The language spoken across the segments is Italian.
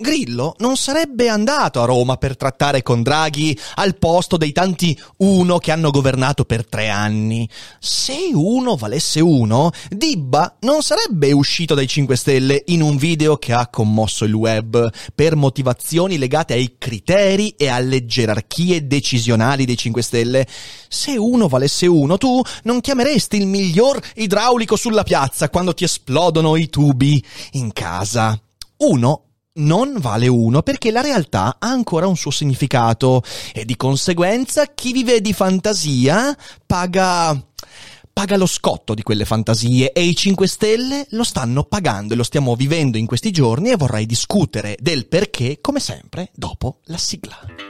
Grillo non sarebbe andato a Roma per trattare con Draghi al posto dei tanti uno che hanno governato per tre anni. Se uno valesse uno, Dibba non sarebbe uscito dai 5 Stelle in un video che ha commosso il web per motivazioni legate ai criteri e alle gerarchie decisionali dei 5 Stelle. Se uno valesse uno, tu non chiameresti il miglior idraulico sulla piazza quando ti esplodono i tubi in casa. Uno non vale uno perché la realtà ha ancora un suo significato e di conseguenza chi vive di fantasia paga paga lo scotto di quelle fantasie e i 5 Stelle lo stanno pagando e lo stiamo vivendo in questi giorni e vorrei discutere del perché come sempre dopo la sigla.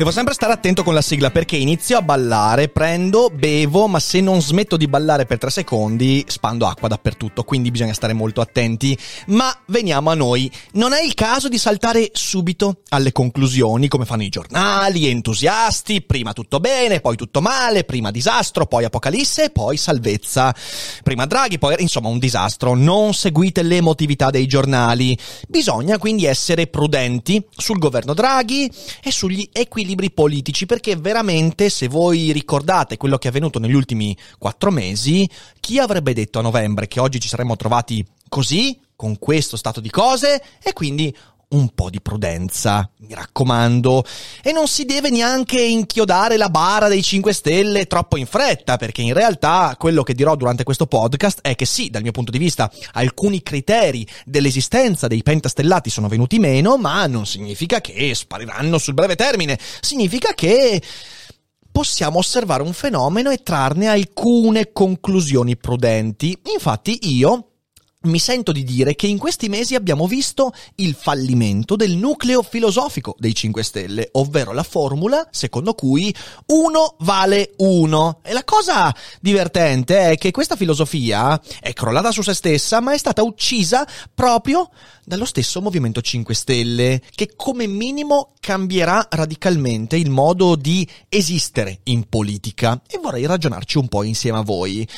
Devo sempre stare attento con la sigla perché inizio a ballare, prendo, bevo, ma se non smetto di ballare per tre secondi spando acqua dappertutto, quindi bisogna stare molto attenti. Ma veniamo a noi. Non è il caso di saltare subito alle conclusioni come fanno i giornali, entusiasti, prima tutto bene, poi tutto male, prima disastro, poi apocalisse, poi salvezza. Prima Draghi, poi insomma un disastro. Non seguite l'emotività dei giornali. Bisogna quindi essere prudenti sul governo Draghi e sugli equilibri libri politici perché veramente se voi ricordate quello che è avvenuto negli ultimi quattro mesi, chi avrebbe detto a novembre che oggi ci saremmo trovati così, con questo stato di cose? E quindi un po' di prudenza, mi raccomando. E non si deve neanche inchiodare la bara dei 5 Stelle troppo in fretta, perché in realtà quello che dirò durante questo podcast è che sì, dal mio punto di vista, alcuni criteri dell'esistenza dei pentastellati sono venuti meno, ma non significa che spariranno sul breve termine. Significa che possiamo osservare un fenomeno e trarne alcune conclusioni prudenti. Infatti io mi sento di dire che in questi mesi abbiamo visto il fallimento del nucleo filosofico dei 5 Stelle, ovvero la formula secondo cui uno vale uno. E la cosa divertente è che questa filosofia è crollata su se stessa, ma è stata uccisa proprio dallo stesso Movimento 5 Stelle, che come minimo cambierà radicalmente il modo di esistere in politica. E vorrei ragionarci un po' insieme a voi.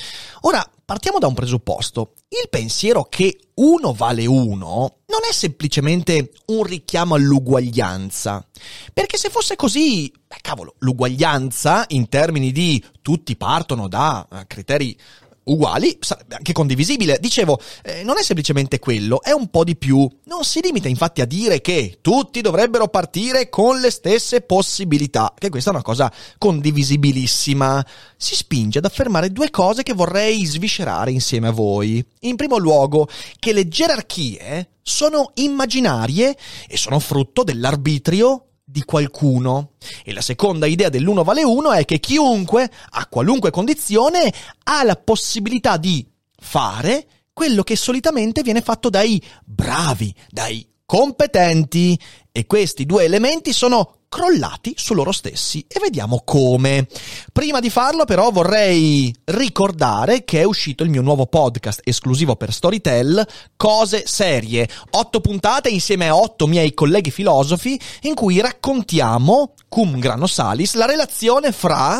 Ora, partiamo da un presupposto. Il pensiero che uno vale uno non è semplicemente un richiamo all'uguaglianza. Perché se fosse così, beh, cavolo, l'uguaglianza in termini di tutti partono da eh, criteri uguali, sarebbe anche condivisibile. Dicevo, eh, non è semplicemente quello, è un po' di più. Non si limita infatti a dire che tutti dovrebbero partire con le stesse possibilità, che questa è una cosa condivisibilissima. Si spinge ad affermare due cose che vorrei sviscerare insieme a voi. In primo luogo, che le gerarchie sono immaginarie e sono frutto dell'arbitrio di qualcuno. E la seconda idea dell'uno vale uno è che chiunque, a qualunque condizione, ha la possibilità di fare quello che solitamente viene fatto dai bravi, dai competenti. E questi due elementi sono crollati su loro stessi e vediamo come. Prima di farlo però vorrei ricordare che è uscito il mio nuovo podcast esclusivo per Storytel, Cose Serie, otto puntate insieme a otto miei colleghi filosofi in cui raccontiamo, cum grano salis, la relazione fra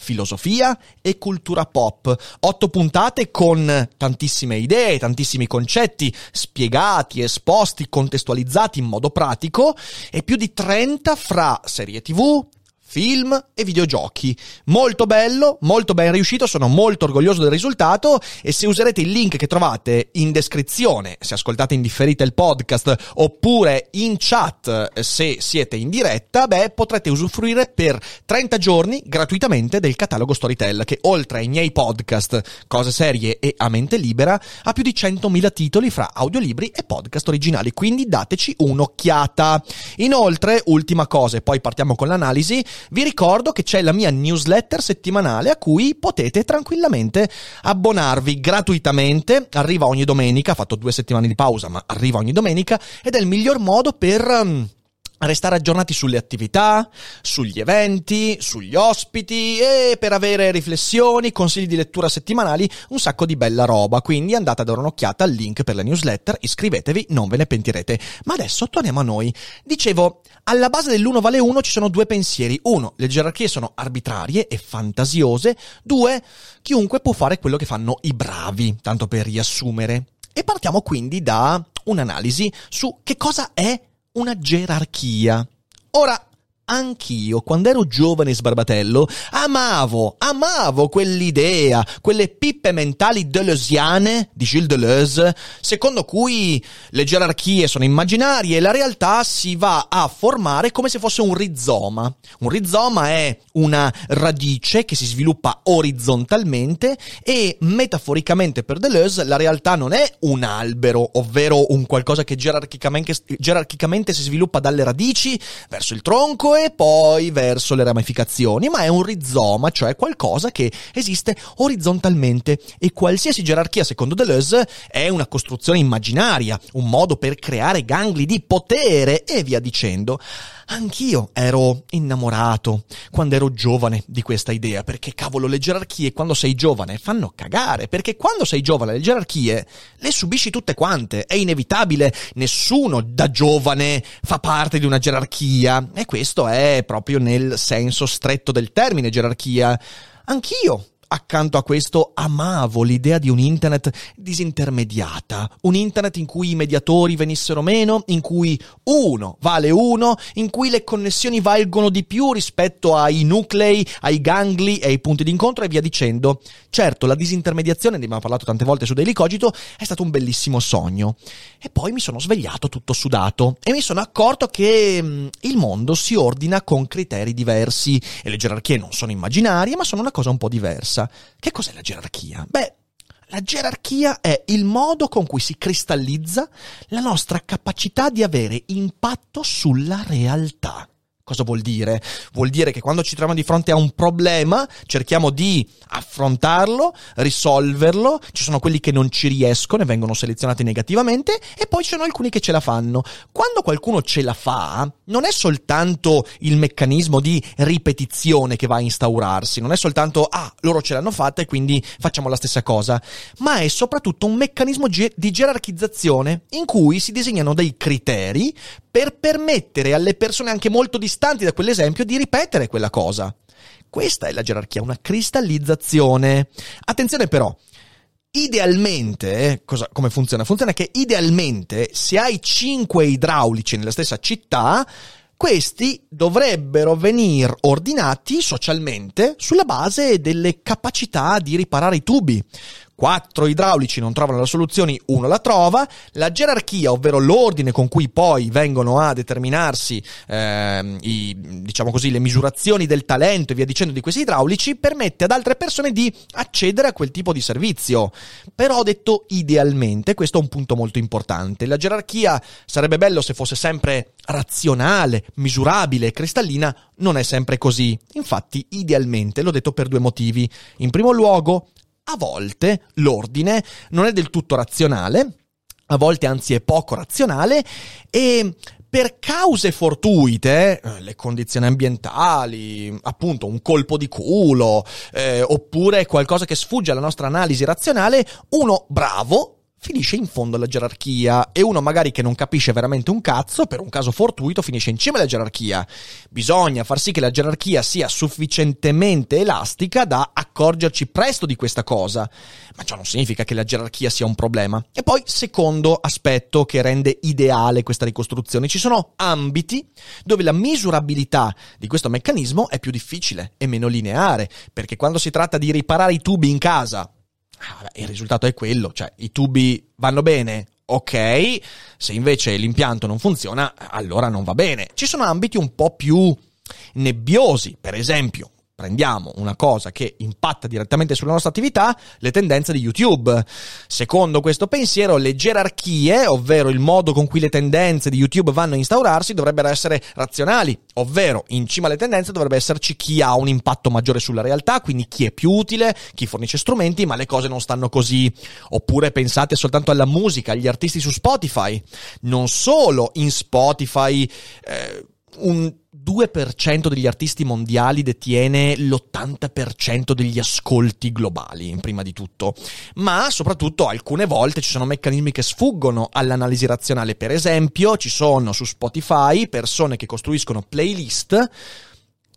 filosofia e cultura pop. Otto puntate con tantissime idee, tantissimi concetti spiegati, esposti, contestualizzati in modo pratico e più di 30 fra serie tv, film e videogiochi. Molto bello, molto ben riuscito, sono molto orgoglioso del risultato e se userete il link che trovate in descrizione, se ascoltate in differita il podcast, oppure in chat se siete in diretta, beh, potrete usufruire per 30 giorni gratuitamente del catalogo Storytel che oltre ai miei podcast, cose serie e a mente libera, ha più di 100.000 titoli fra audiolibri e podcast originali, quindi dateci un'occhiata. Inoltre, ultima cosa e poi partiamo con l'analisi, vi ricordo che c'è la mia newsletter settimanale a cui potete tranquillamente abbonarvi gratuitamente. Arriva ogni domenica, ha fatto due settimane di pausa, ma arriva ogni domenica ed è il miglior modo per... Restare aggiornati sulle attività, sugli eventi, sugli ospiti e per avere riflessioni, consigli di lettura settimanali, un sacco di bella roba. Quindi andate a dare un'occhiata al link per la newsletter, iscrivetevi, non ve ne pentirete. Ma adesso torniamo a noi. Dicevo, alla base dell'uno vale uno ci sono due pensieri. Uno, le gerarchie sono arbitrarie e fantasiose. Due, chiunque può fare quello che fanno i bravi, tanto per riassumere. E partiamo quindi da un'analisi su che cosa è una gerarchia. Ora, anch'io, quando ero giovane sbarbatello, amavo, amavo quell'idea, quelle pippe mentali deleuziane di Gilles Deleuze, secondo cui le gerarchie sono immaginarie e la realtà si va a formare come se fosse un rizoma. Un rizoma è una radice che si sviluppa orizzontalmente e metaforicamente per Deleuze la realtà non è un albero, ovvero un qualcosa che gerarchicamente, gerarchicamente si sviluppa dalle radici verso il tronco e poi verso le ramificazioni, ma è un rizoma, cioè qualcosa che esiste orizzontalmente e qualsiasi gerarchia, secondo Deleuze, è una costruzione immaginaria, un modo per creare gangli di potere e via dicendo. Anch'io ero innamorato quando ero giovane di questa idea, perché cavolo le gerarchie quando sei giovane fanno cagare, perché quando sei giovane le gerarchie le subisci tutte quante, è inevitabile, nessuno da giovane fa parte di una gerarchia e questo è proprio nel senso stretto del termine gerarchia. Anch'io accanto a questo amavo l'idea di un internet disintermediata, un internet in cui i mediatori venissero meno, in cui uno vale uno, in cui le connessioni valgono di più rispetto ai nuclei, ai gangli e ai punti d'incontro e via dicendo. Certo, la disintermediazione, ne abbiamo parlato tante volte su Daily Cogito, è stato un bellissimo sogno. E poi mi sono svegliato tutto sudato e mi sono accorto che mh, mm, il mondo si ordina con criteri diversi e le gerarchie non sono immaginarie, ma sono una cosa un po' diversa cosa. Che cos'è la gerarchia? Beh, la gerarchia è il modo con cui si cristallizza la nostra capacità di avere impatto sulla realtà. Cosa vuol dire? Vuol dire che quando ci troviamo di fronte a un problema cerchiamo di affrontarlo, risolverlo, ci sono quelli che non ci riescono e vengono selezionati negativamente e poi ci sono alcuni che ce la fanno. Quando qualcuno ce la fa, non è soltanto il meccanismo di ripetizione che va a instaurarsi, non è soltanto ah, loro ce l'hanno fatta e quindi facciamo la stessa cosa, ma è soprattutto un meccanismo ge- di gerarchizzazione in cui si disegnano dei criteri per permettere alle persone anche molto distanti da quell'esempio di ripetere quella cosa. Questa è la gerarchia, una cristallizzazione. Attenzione però, idealmente, eh, cosa, come funziona? Funziona che idealmente se hai 5 idraulici nella stessa città, questi dovrebbero venire ordinati socialmente sulla base delle capacità di riparare i tubi quattro idraulici non trovano la soluzione, uno la trova, la gerarchia, ovvero l'ordine con cui poi vengono a determinarsi ehm, i, diciamo così, le misurazioni del talento e via dicendo di questi idraulici, permette ad altre persone di accedere a quel tipo di servizio. Però detto idealmente, questo è un punto molto importante. La gerarchia sarebbe bello se fosse sempre razionale, misurabile cristallina, non è sempre così. Infatti, idealmente, l'ho detto per due motivi. In primo luogo, a volte l'ordine non è del tutto razionale, a volte anzi è poco razionale e per cause fortuite, eh, le condizioni ambientali, appunto un colpo di culo, eh, oppure qualcosa che sfugge alla nostra analisi razionale, uno bravo finisce in fondo alla gerarchia e uno magari che non capisce veramente un cazzo, per un caso fortuito, finisce in cima alla gerarchia. Bisogna far sì che la gerarchia sia sufficientemente elastica da accorgerci presto di questa cosa, ma ciò non significa che la gerarchia sia un problema. E poi, secondo aspetto che rende ideale questa ricostruzione, ci sono ambiti dove la misurabilità di questo meccanismo è più difficile e meno lineare, perché quando si tratta di riparare i tubi in casa, Ah, il risultato è quello, cioè i tubi vanno bene, ok, se invece l'impianto non funziona, allora non va bene. Ci sono ambiti un po' più nebbiosi, per esempio, prendiamo una cosa che impatta direttamente sulla nostra attività, le tendenze di YouTube. Secondo questo pensiero, le gerarchie, ovvero il modo con cui le tendenze di YouTube vanno a instaurarsi, dovrebbero essere razionali, ovvero in cima alle tendenze dovrebbe esserci chi ha un impatto maggiore sulla realtà, quindi chi è più utile, chi fornisce strumenti, ma le cose non stanno così. Oppure pensate soltanto alla musica, agli artisti su Spotify. Non solo in Spotify eh, un 2% degli artisti mondiali detiene l'80% degli ascolti globali, prima di tutto. Ma soprattutto alcune volte ci sono meccanismi che sfuggono all'analisi razionale. Per esempio, ci sono su Spotify persone che costruiscono playlist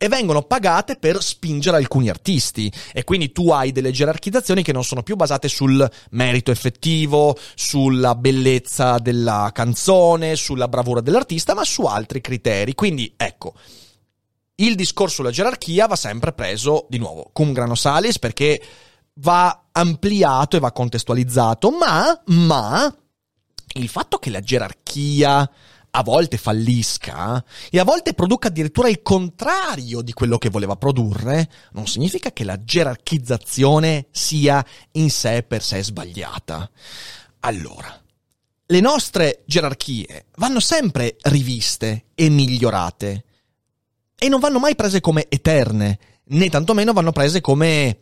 e vengono pagate per spingere alcuni artisti e quindi tu hai delle gerarchizzazioni che non sono più basate sul merito effettivo, sulla bellezza della canzone, sulla bravura dell'artista, ma su altri criteri. Quindi ecco, il discorso sulla gerarchia va sempre preso di nuovo cum grano salis perché va ampliato e va contestualizzato, ma, ma il fatto che la gerarchia a volte fallisca e a volte produca addirittura il contrario di quello che voleva produrre, non significa che la gerarchizzazione sia in sé per sé sbagliata. Allora, le nostre gerarchie vanno sempre riviste e migliorate e non vanno mai prese come eterne, né tantomeno vanno prese come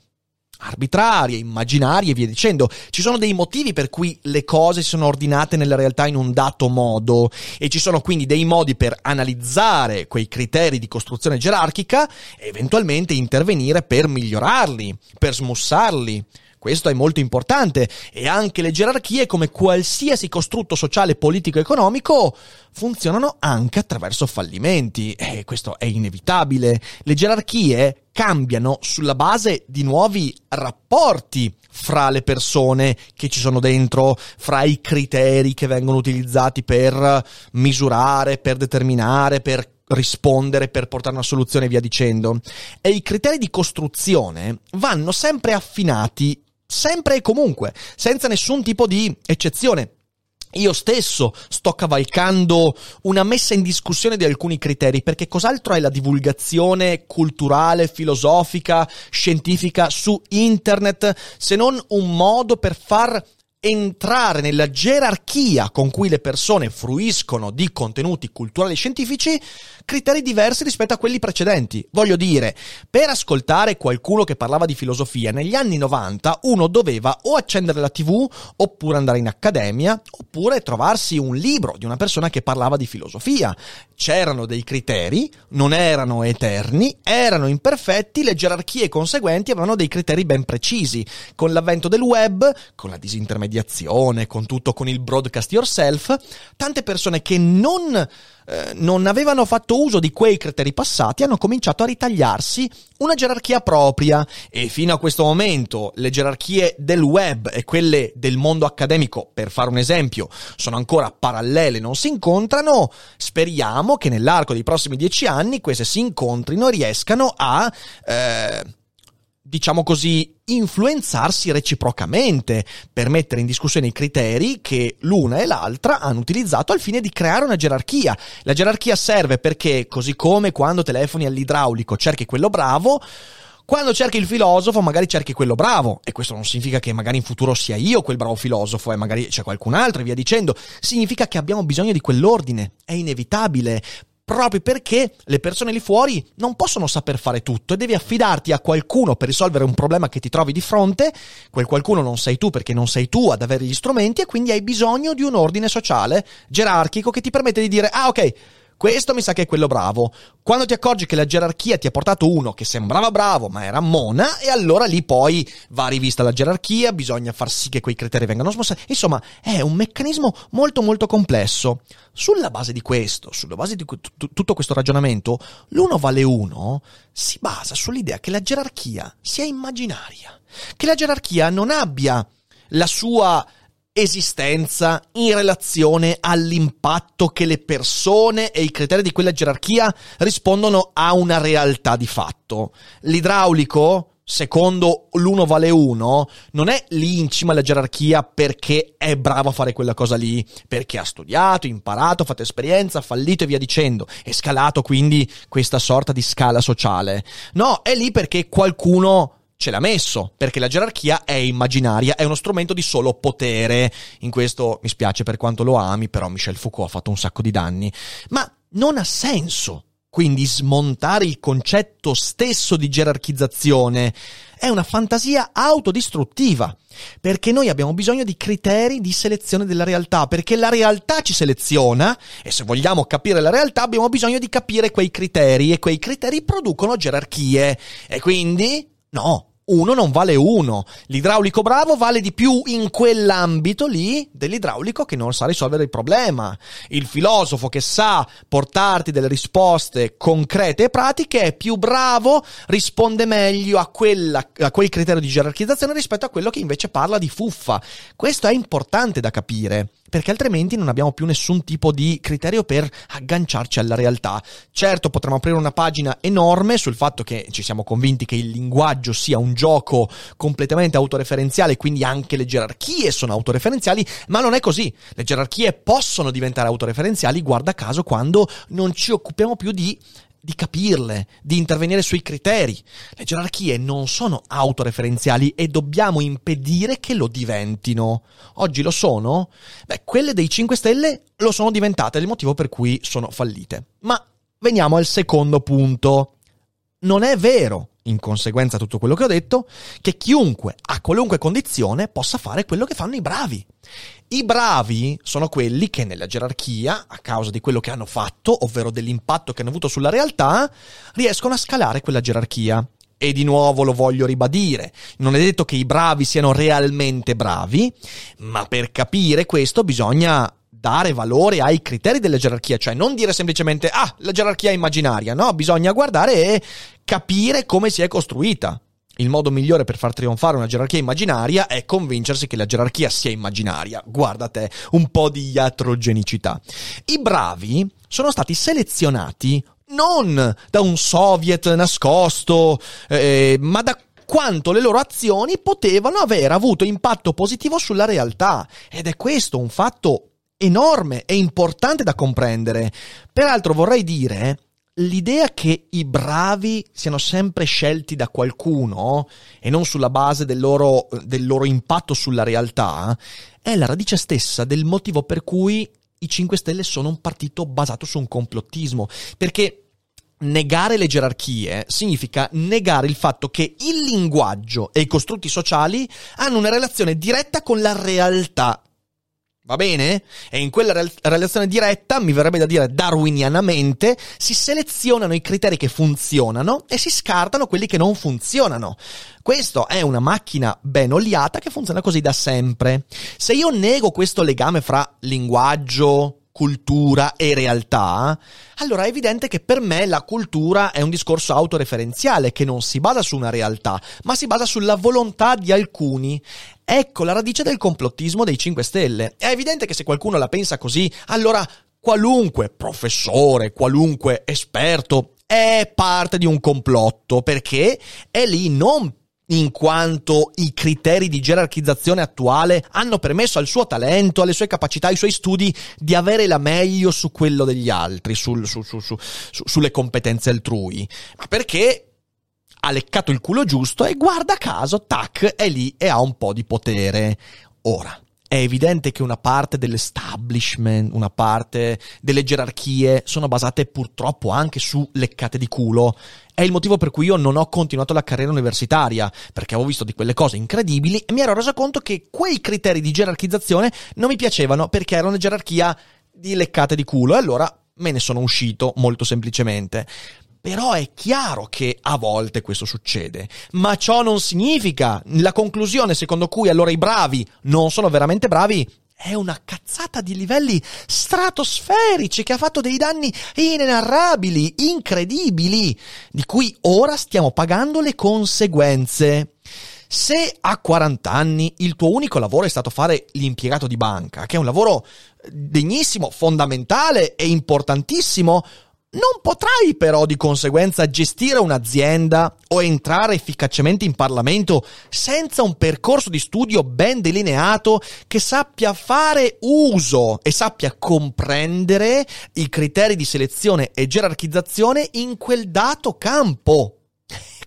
arbitrarie, immaginarie e via dicendo. Ci sono dei motivi per cui le cose si sono ordinate nella realtà in un dato modo e ci sono quindi dei modi per analizzare quei criteri di costruzione gerarchica e eventualmente intervenire per migliorarli, per smussarli. Questo è molto importante e anche le gerarchie, come qualsiasi costrutto sociale, politico economico, funzionano anche attraverso fallimenti e questo è inevitabile. Le gerarchie cambiano sulla base di nuovi rapporti fra le persone che ci sono dentro, fra i criteri che vengono utilizzati per misurare, per determinare, per rispondere per portare una soluzione e via dicendo. E i criteri di costruzione vanno sempre affinati sempre e comunque, senza nessun tipo di eccezione. Io stesso sto cavalcando una messa in discussione di alcuni criteri, perché cos'altro è la divulgazione culturale, filosofica, scientifica su internet se non un modo per far entrare nella gerarchia con cui le persone fruiscono di contenuti culturali e scientifici criteri diversi rispetto a quelli precedenti. Voglio dire, per ascoltare qualcuno che parlava di filosofia negli anni 90 uno doveva o accendere la tv oppure andare in accademia oppure trovarsi un libro di una persona che parlava di filosofia. C'erano dei criteri, non erano eterni, erano imperfetti, le gerarchie conseguenti avevano dei criteri ben precisi. Con l'avvento del web, con la disintermediazione, con tutto, con il broadcast yourself, tante persone che non eh, non avevano fatto uso di quei criteri passati hanno cominciato a ritagliarsi una gerarchia propria e fino a questo momento le gerarchie del web e quelle del mondo accademico, per fare un esempio, sono ancora parallele, non si incontrano. Speriamo che nell'arco dei prossimi dieci anni queste si incontrino e riescano a... Eh, diciamo così, influenzarsi reciprocamente per mettere in discussione i criteri che l'una e l'altra hanno utilizzato al fine di creare una gerarchia. La gerarchia serve perché, così come quando telefoni all'idraulico cerchi quello bravo, quando cerchi il filosofo, magari cerchi quello bravo, e questo non significa che magari in futuro sia io quel bravo filosofo e magari c'è qualcun altro e via dicendo. Significa che abbiamo bisogno di quell'ordine, è inevitabile proprio perché le persone lì fuori non possono saper fare tutto e devi affidarti a qualcuno per risolvere un problema che ti trovi di fronte, quel qualcuno non sei tu perché non sei tu ad avere gli strumenti e quindi hai bisogno di un ordine sociale gerarchico che ti permette di dire ah ok questo mi sa che è quello bravo. Quando ti accorgi che la gerarchia ti ha portato uno che sembrava bravo ma era mona, e allora lì poi va rivista la gerarchia, bisogna far sì che quei criteri vengano smossi. Insomma, è un meccanismo molto molto complesso. Sulla base di questo, sulla base di tutto questo ragionamento, l'uno vale uno si basa sull'idea che la gerarchia sia immaginaria, che la gerarchia non abbia la sua esistenza in relazione all'impatto che le persone e i criteri di quella gerarchia rispondono a una realtà di fatto. L'idraulico, secondo l'uno vale uno, non è lì in cima alla gerarchia perché è bravo a fare quella cosa lì, perché ha studiato, imparato, fatto esperienza, fallito e via dicendo, e scalato quindi questa sorta di scala sociale. No, è lì perché qualcuno ce l'ha messo, perché la gerarchia è immaginaria, è uno strumento di solo potere. In questo mi spiace per quanto lo ami, però Michel Foucault ha fatto un sacco di danni. Ma non ha senso. Quindi smontare il concetto stesso di gerarchizzazione è una fantasia autodistruttiva, perché noi abbiamo bisogno di criteri di selezione della realtà, perché la realtà ci seleziona e se vogliamo capire la realtà abbiamo bisogno di capire quei criteri e quei criteri producono gerarchie e quindi no, uno non vale uno. L'idraulico bravo vale di più in quell'ambito lì dell'idraulico che non sa risolvere il problema. Il filosofo che sa portarti delle risposte concrete e pratiche è più bravo, risponde meglio a, quella, a quel criterio di gerarchizzazione rispetto a quello che invece parla di fuffa. Questo è importante da capire perché altrimenti non abbiamo più nessun tipo di criterio per agganciarci alla realtà. Certo, potremmo aprire una pagina enorme sul fatto che ci siamo convinti che il linguaggio sia un gioco completamente autoreferenziale, quindi anche le gerarchie sono autoreferenziali, ma non è così. Le gerarchie possono diventare autoreferenziali, guarda caso, quando non ci occupiamo più di di capirle, di intervenire sui criteri. Le gerarchie non sono autoreferenziali e dobbiamo impedire che lo diventino. Oggi lo sono? Beh, quelle dei 5 Stelle lo sono diventate, è il motivo per cui sono fallite. Ma veniamo al secondo punto. Non è vero, in conseguenza di tutto quello che ho detto, che chiunque, a qualunque condizione, possa fare quello che fanno i bravi. I bravi sono quelli che nella gerarchia, a causa di quello che hanno fatto, ovvero dell'impatto che hanno avuto sulla realtà, riescono a scalare quella gerarchia. E di nuovo lo voglio ribadire, non è detto che i bravi siano realmente bravi, ma per capire questo bisogna dare valore ai criteri della gerarchia, cioè non dire semplicemente ah, la gerarchia è immaginaria, no, bisogna guardare e capire come si è costruita. Il modo migliore per far trionfare una gerarchia immaginaria è convincersi che la gerarchia sia immaginaria. Guarda te, un po' di iatrogenicità. I bravi sono stati selezionati non da un soviet nascosto, eh, ma da quanto le loro azioni potevano aver avuto impatto positivo sulla realtà. Ed è questo un fatto enorme e importante da comprendere. Peraltro vorrei dire l'idea che i bravi siano sempre scelti da qualcuno e non sulla base del loro, del loro, impatto sulla realtà è la radice stessa del motivo per cui i 5 Stelle sono un partito basato su un complottismo. Perché negare le gerarchie significa negare il fatto che il linguaggio e i costrutti sociali hanno una relazione diretta con la realtà Va bene? E in quella re- relazione diretta, mi verrebbe da dire darwinianamente, si selezionano i criteri che funzionano e si scartano quelli che non funzionano. Questo è una macchina ben oliata che funziona così da sempre. Se io nego questo legame fra linguaggio, cultura e realtà, allora è evidente che per me la cultura è un discorso autoreferenziale che non si basa su una realtà, ma si basa sulla volontà di alcuni. Ecco la radice del complottismo dei 5 Stelle. È evidente che se qualcuno la pensa così, allora qualunque professore, qualunque esperto è parte di un complotto perché è lì non in quanto i criteri di gerarchizzazione attuale hanno permesso al suo talento, alle sue capacità, ai suoi studi di avere la meglio su quello degli altri, sul, su, su, su, sulle competenze altrui, ma perché ha leccato il culo giusto e guarda caso, tac, è lì e ha un po' di potere. Ora, è evidente che una parte dell'establishment, una parte delle gerarchie sono basate purtroppo anche su leccate di culo. È il motivo per cui io non ho continuato la carriera universitaria, perché avevo visto di quelle cose incredibili e mi ero reso conto che quei criteri di gerarchizzazione non mi piacevano perché erano una gerarchia di leccate di culo e allora me ne sono uscito molto semplicemente. Però è chiaro che a volte questo succede, ma ciò non significa la conclusione secondo cui allora i bravi non sono veramente bravi è una cazzata di livelli stratosferici che ha fatto dei danni inenarrabili, incredibili, di cui ora stiamo pagando le conseguenze. Se a 40 anni il tuo unico lavoro è stato fare l'impiegato di banca, che è un lavoro degnissimo, fondamentale e importantissimo, non potrai però di conseguenza gestire un'azienda o entrare efficacemente in Parlamento senza un percorso di studio ben delineato che sappia fare uso e sappia comprendere i criteri di selezione e gerarchizzazione in quel dato campo.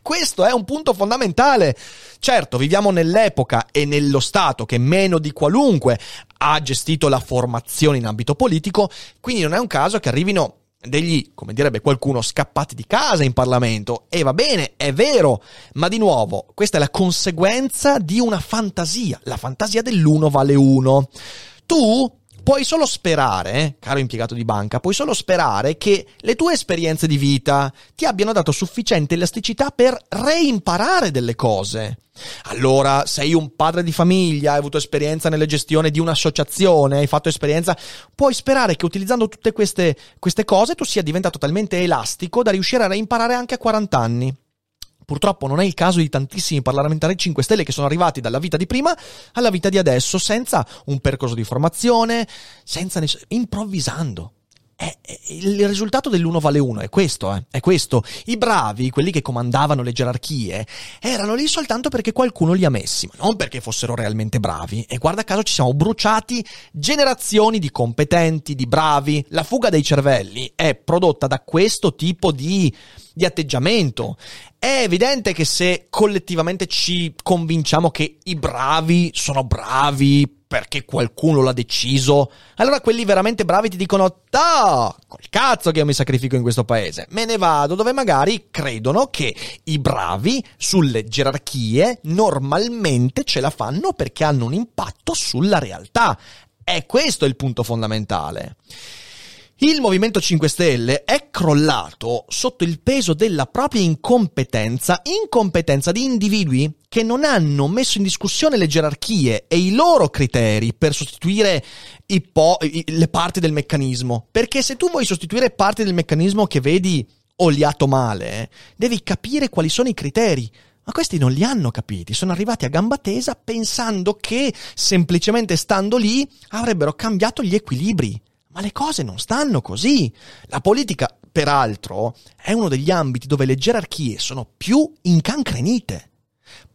Questo è un punto fondamentale. Certo, viviamo nell'epoca e nello Stato che meno di qualunque ha gestito la formazione in ambito politico, quindi non è un caso che arrivino degli, come direbbe qualcuno, scappati di casa in Parlamento. E va bene, è vero, ma di nuovo, questa è la conseguenza di una fantasia, la fantasia dell'uno vale uno. Tu puoi solo sperare, eh, caro impiegato di banca, puoi solo sperare che le tue esperienze di vita ti abbiano dato sufficiente elasticità per reimparare delle cose. Allora, sei un padre di famiglia, hai avuto esperienza nella gestione di un'associazione, hai fatto esperienza, puoi sperare che utilizzando tutte queste, queste cose tu sia diventato talmente elastico da riuscire a reimparare anche a 40 anni. Purtroppo non è il caso di tantissimi parlamentari 5 Stelle che sono arrivati dalla vita di prima alla vita di adesso senza un percorso di formazione, senza ness- improvvisando. È, il risultato dell'uno vale uno, è questo, eh, è questo. I bravi, quelli che comandavano le gerarchie, erano lì soltanto perché qualcuno li ha messi, ma non perché fossero realmente bravi. E guarda caso ci siamo bruciati generazioni di competenti, di bravi. La fuga dei cervelli è prodotta da questo tipo di di atteggiamento. È evidente che se collettivamente ci convinciamo che i bravi sono bravi perché qualcuno l'ha deciso, allora quelli veramente bravi ti dicono: Ah, col cazzo che io mi sacrifico in questo paese. Me ne vado dove magari credono che i bravi sulle gerarchie normalmente ce la fanno perché hanno un impatto sulla realtà. E questo è il punto fondamentale. Il Movimento 5 Stelle è crollato sotto il peso della propria incompetenza, incompetenza di individui che non hanno messo in discussione le gerarchie e i loro criteri per sostituire po- le parti del meccanismo. Perché se tu vuoi sostituire parti del meccanismo che vedi oliato male, devi capire quali sono i criteri. Ma questi non li hanno capiti, sono arrivati a gamba tesa pensando che semplicemente stando lì avrebbero cambiato gli equilibri. Ma le cose non stanno così. La politica, peraltro, è uno degli ambiti dove le gerarchie sono più incancrenite.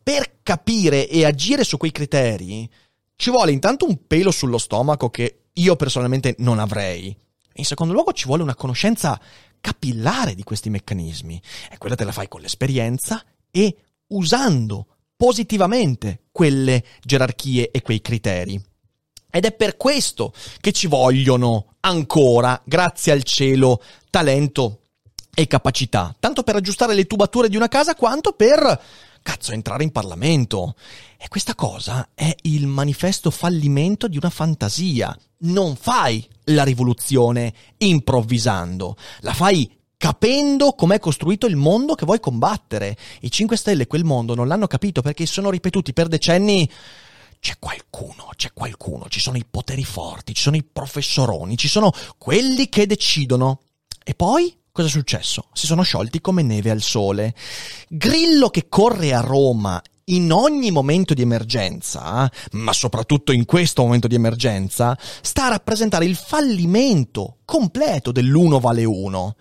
Per capire e agire su quei criteri ci vuole intanto un pelo sullo stomaco che io personalmente non avrei. In secondo luogo ci vuole una conoscenza capillare di questi meccanismi. E quella te la fai con l'esperienza e usando positivamente quelle gerarchie e quei criteri. Ed è per questo che ci vogliono ancora, grazie al cielo, talento e capacità, tanto per aggiustare le tubature di una casa quanto per, cazzo, entrare in Parlamento. E questa cosa è il manifesto fallimento di una fantasia. Non fai la rivoluzione improvvisando, la fai capendo com'è costruito il mondo che vuoi combattere. I 5 Stelle quel mondo non l'hanno capito perché sono ripetuti per decenni c'è qualcuno, c'è qualcuno, ci sono i poteri forti, ci sono i professoroni, ci sono quelli che decidono. E poi cosa è successo? Si sono sciolti come neve al sole. Grillo che corre a Roma in ogni momento di emergenza, ma soprattutto in questo momento di emergenza, sta a rappresentare il fallimento completo dell'uno vale uno.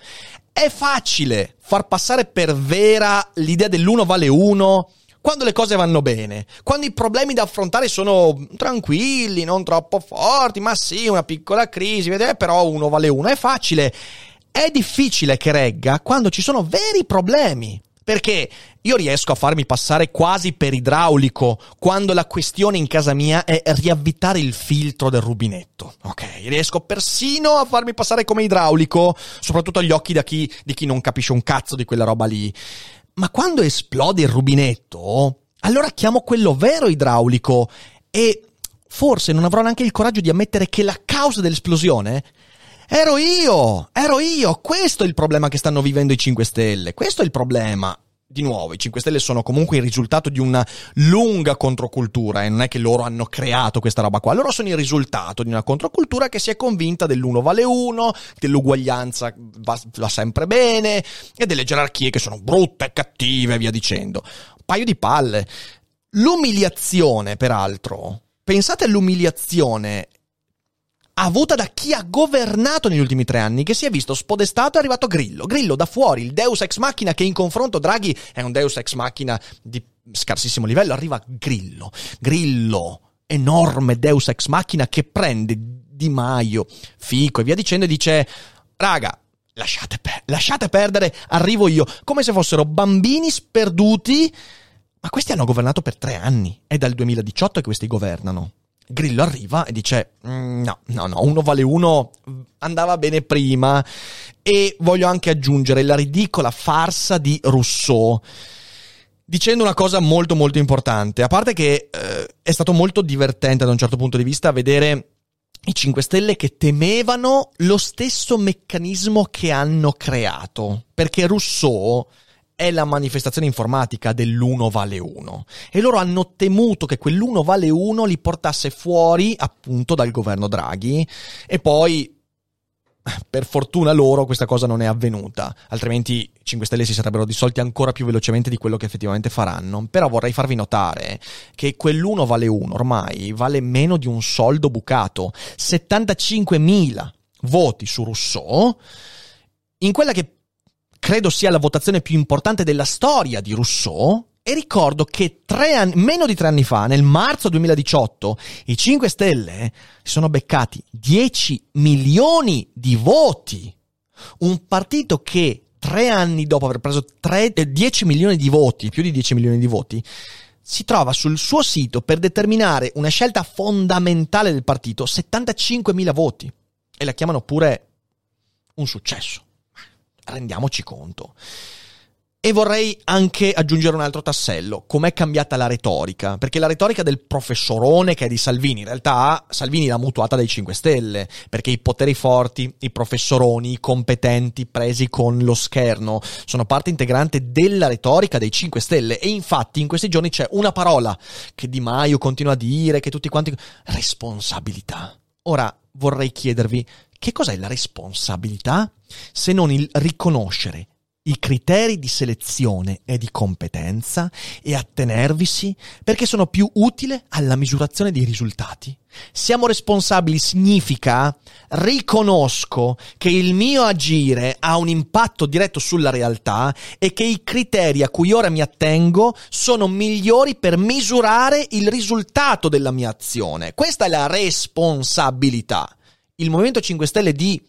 È facile far passare per vera l'idea dell'uno vale uno quando le cose vanno bene, quando i problemi da affrontare sono tranquilli, non troppo forti, ma sì, una piccola crisi, vedete, però uno vale uno, è facile. È difficile che regga quando ci sono veri problemi. Perché io riesco a farmi passare quasi per idraulico quando la questione in casa mia è riavvitare il filtro del rubinetto. Ok, riesco persino a farmi passare come idraulico, soprattutto agli occhi chi, di chi non capisce un cazzo di quella roba lì. Ma quando esplode il rubinetto, allora chiamo quello vero idraulico e forse non avrò neanche il coraggio di ammettere che la causa dell'esplosione ero io, ero io. Questo è il problema che stanno vivendo i 5 Stelle. Questo è il problema. Di nuovo, i 5 Stelle sono comunque il risultato di una lunga controcultura e non è che loro hanno creato questa roba qua, loro sono il risultato di una controcultura che si è convinta dell'uno vale uno, dell'uguaglianza va, va sempre bene e delle gerarchie che sono brutte e cattive e via dicendo. Un paio di palle. L'umiliazione, peraltro, pensate all'umiliazione avuta da chi ha governato negli ultimi tre anni, che si è visto spodestato è arrivato Grillo. Grillo da fuori, il Deus ex machina che in confronto Draghi è un Deus ex machina di scarsissimo livello, arriva Grillo. Grillo, enorme Deus ex machina che prende Di Maio, Fico e via dicendo e dice, raga, lasciate, per- lasciate perdere, arrivo io, come se fossero bambini sperduti. Ma questi hanno governato per tre anni. È dal 2018 che questi governano. Grillo arriva e dice: mm, No, no, no, uno vale uno, andava bene prima. E voglio anche aggiungere la ridicola farsa di Rousseau. Dicendo una cosa molto molto importante, a parte che eh, è stato molto divertente da un certo punto di vista vedere i 5 Stelle che temevano lo stesso meccanismo che hanno creato, perché Rousseau è la manifestazione informatica dell'uno vale uno. E loro hanno temuto che quell'uno vale uno li portasse fuori appunto dal governo Draghi e poi per fortuna loro questa cosa non è avvenuta, altrimenti 5 Stelle si sarebbero dissolti ancora più velocemente di quello che effettivamente faranno. Però vorrei farvi notare che quell'uno vale uno ormai vale meno di un soldo bucato, 75.000 voti su Rousseau, in quella che credo sia la votazione più importante della storia di Rousseau. E ricordo che anni, meno di tre anni fa, nel marzo 2018, i 5 Stelle si sono beccati 10 milioni di voti. Un partito che tre anni dopo aver preso 3, 10 milioni di voti, più di 10 milioni di voti, si trova sul suo sito per determinare una scelta fondamentale del partito 75 mila voti. E la chiamano pure un successo rendiamoci conto. E vorrei anche aggiungere un altro tassello, com'è cambiata la retorica, perché la retorica del professorone che è di Salvini, in realtà Salvini l'ha mutuata dai 5 Stelle, perché i poteri forti, i professoroni, i competenti presi con lo scherno sono parte integrante della retorica dei 5 Stelle e infatti in questi giorni c'è una parola che Di Maio continua a dire, che tutti quanti... responsabilità. Ora vorrei chiedervi che cos'è la responsabilità se non il riconoscere i criteri di selezione e di competenza e attenervisi perché sono più utili alla misurazione dei risultati. Siamo responsabili significa riconosco che il mio agire ha un impatto diretto sulla realtà e che i criteri a cui ora mi attengo sono migliori per misurare il risultato della mia azione. Questa è la responsabilità. Il Movimento 5 Stelle di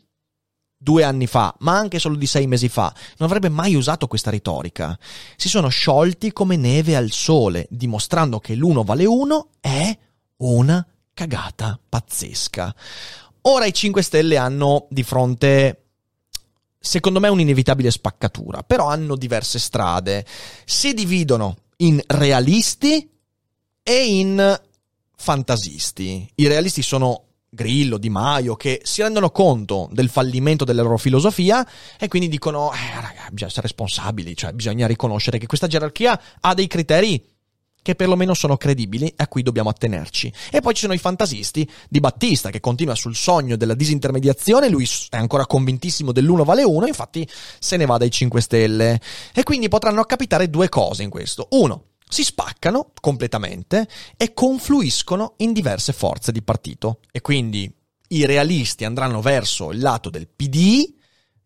due anni fa, ma anche solo di sei mesi fa, non avrebbe mai usato questa retorica. Si sono sciolti come neve al sole, dimostrando che l'uno vale uno è una cagata pazzesca. Ora i 5 Stelle hanno di fronte secondo me un'inevitabile spaccatura, però hanno diverse strade. Si dividono in realisti e in fantasisti. I realisti sono Grillo, Di Maio, che si rendono conto del fallimento della loro filosofia e quindi dicono, eh, raga, bisogna essere responsabili, cioè bisogna riconoscere che questa gerarchia ha dei criteri che perlomeno sono credibili e a cui dobbiamo attenerci. E poi ci sono i fantasisti di Battista che continua sul sogno della disintermediazione, lui è ancora convintissimo dell'uno vale uno, infatti se ne va dai 5 Stelle. E quindi potranno capitare due cose in questo. Uno, si spaccano completamente e confluiscono in diverse forze di partito. E quindi i realisti andranno verso il lato del PD,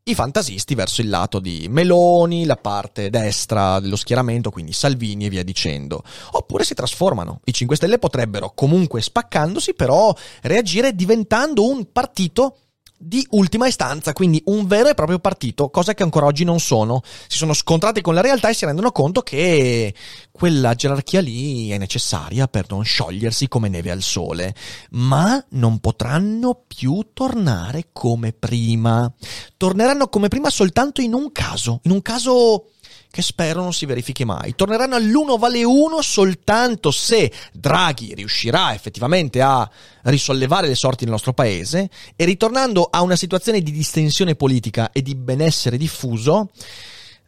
i fantasisti verso il lato di Meloni, la parte destra dello schieramento, quindi Salvini e via dicendo. Oppure si trasformano. I 5 Stelle potrebbero comunque spaccandosi però reagire diventando un partito di ultima istanza, quindi un vero e proprio partito, cosa che ancora oggi non sono. Si sono scontrati con la realtà e si rendono conto che quella gerarchia lì è necessaria per non sciogliersi come neve al sole, ma non potranno più tornare come prima. Torneranno come prima soltanto in un caso, in un caso che spero non si verifichi mai. Torneranno all'1 vale 1 soltanto se Draghi riuscirà effettivamente a risollevare le sorti del nostro paese e ritornando a una situazione di distensione politica e di benessere diffuso,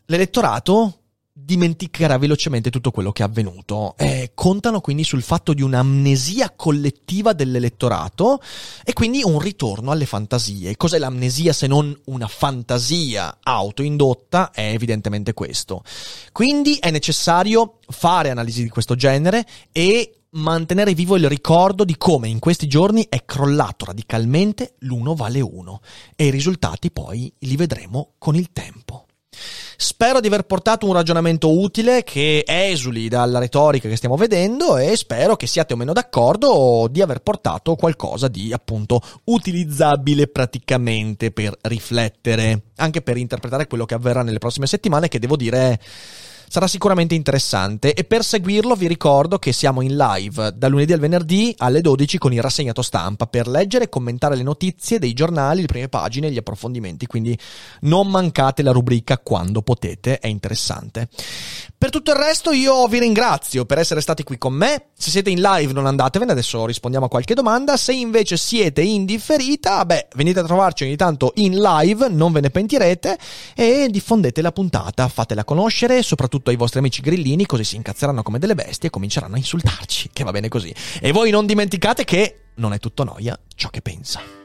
l'elettorato dimenticherà velocemente tutto quello che è avvenuto. Eh, contano quindi sul fatto di un'amnesia collettiva dell'elettorato e quindi un ritorno alle fantasie. Cos'è l'amnesia se non una fantasia autoindotta? È evidentemente questo. Quindi è necessario fare analisi di questo genere e mantenere vivo il ricordo di come in questi giorni è crollato radicalmente l'uno vale uno e i risultati poi li vedremo con il tempo. Spero di aver portato un ragionamento utile che esuli dalla retorica che stiamo vedendo e spero che siate o meno d'accordo o di aver portato qualcosa di appunto utilizzabile praticamente per riflettere, anche per interpretare quello che avverrà nelle prossime settimane che devo dire sarà sicuramente interessante e per seguirlo vi ricordo che siamo in live da lunedì al venerdì alle 12 con il rassegnato stampa per leggere e commentare le notizie dei giornali, le prime pagine gli approfondimenti, quindi non mancate la rubrica quando potete, è interessante. Per tutto il resto io vi ringrazio per essere stati qui con me, se siete in live non andatevene, adesso rispondiamo a qualche domanda, se invece siete in differita, beh, venite a trovarci ogni tanto in live, non ve ne pentirete e diffondete la puntata, fatela conoscere, soprattutto soprattutto ai vostri amici grillini, così si incazzeranno come delle bestie e cominceranno a insultarci, che va bene così. E voi non dimenticate che non è tutto noia ciò che pensa.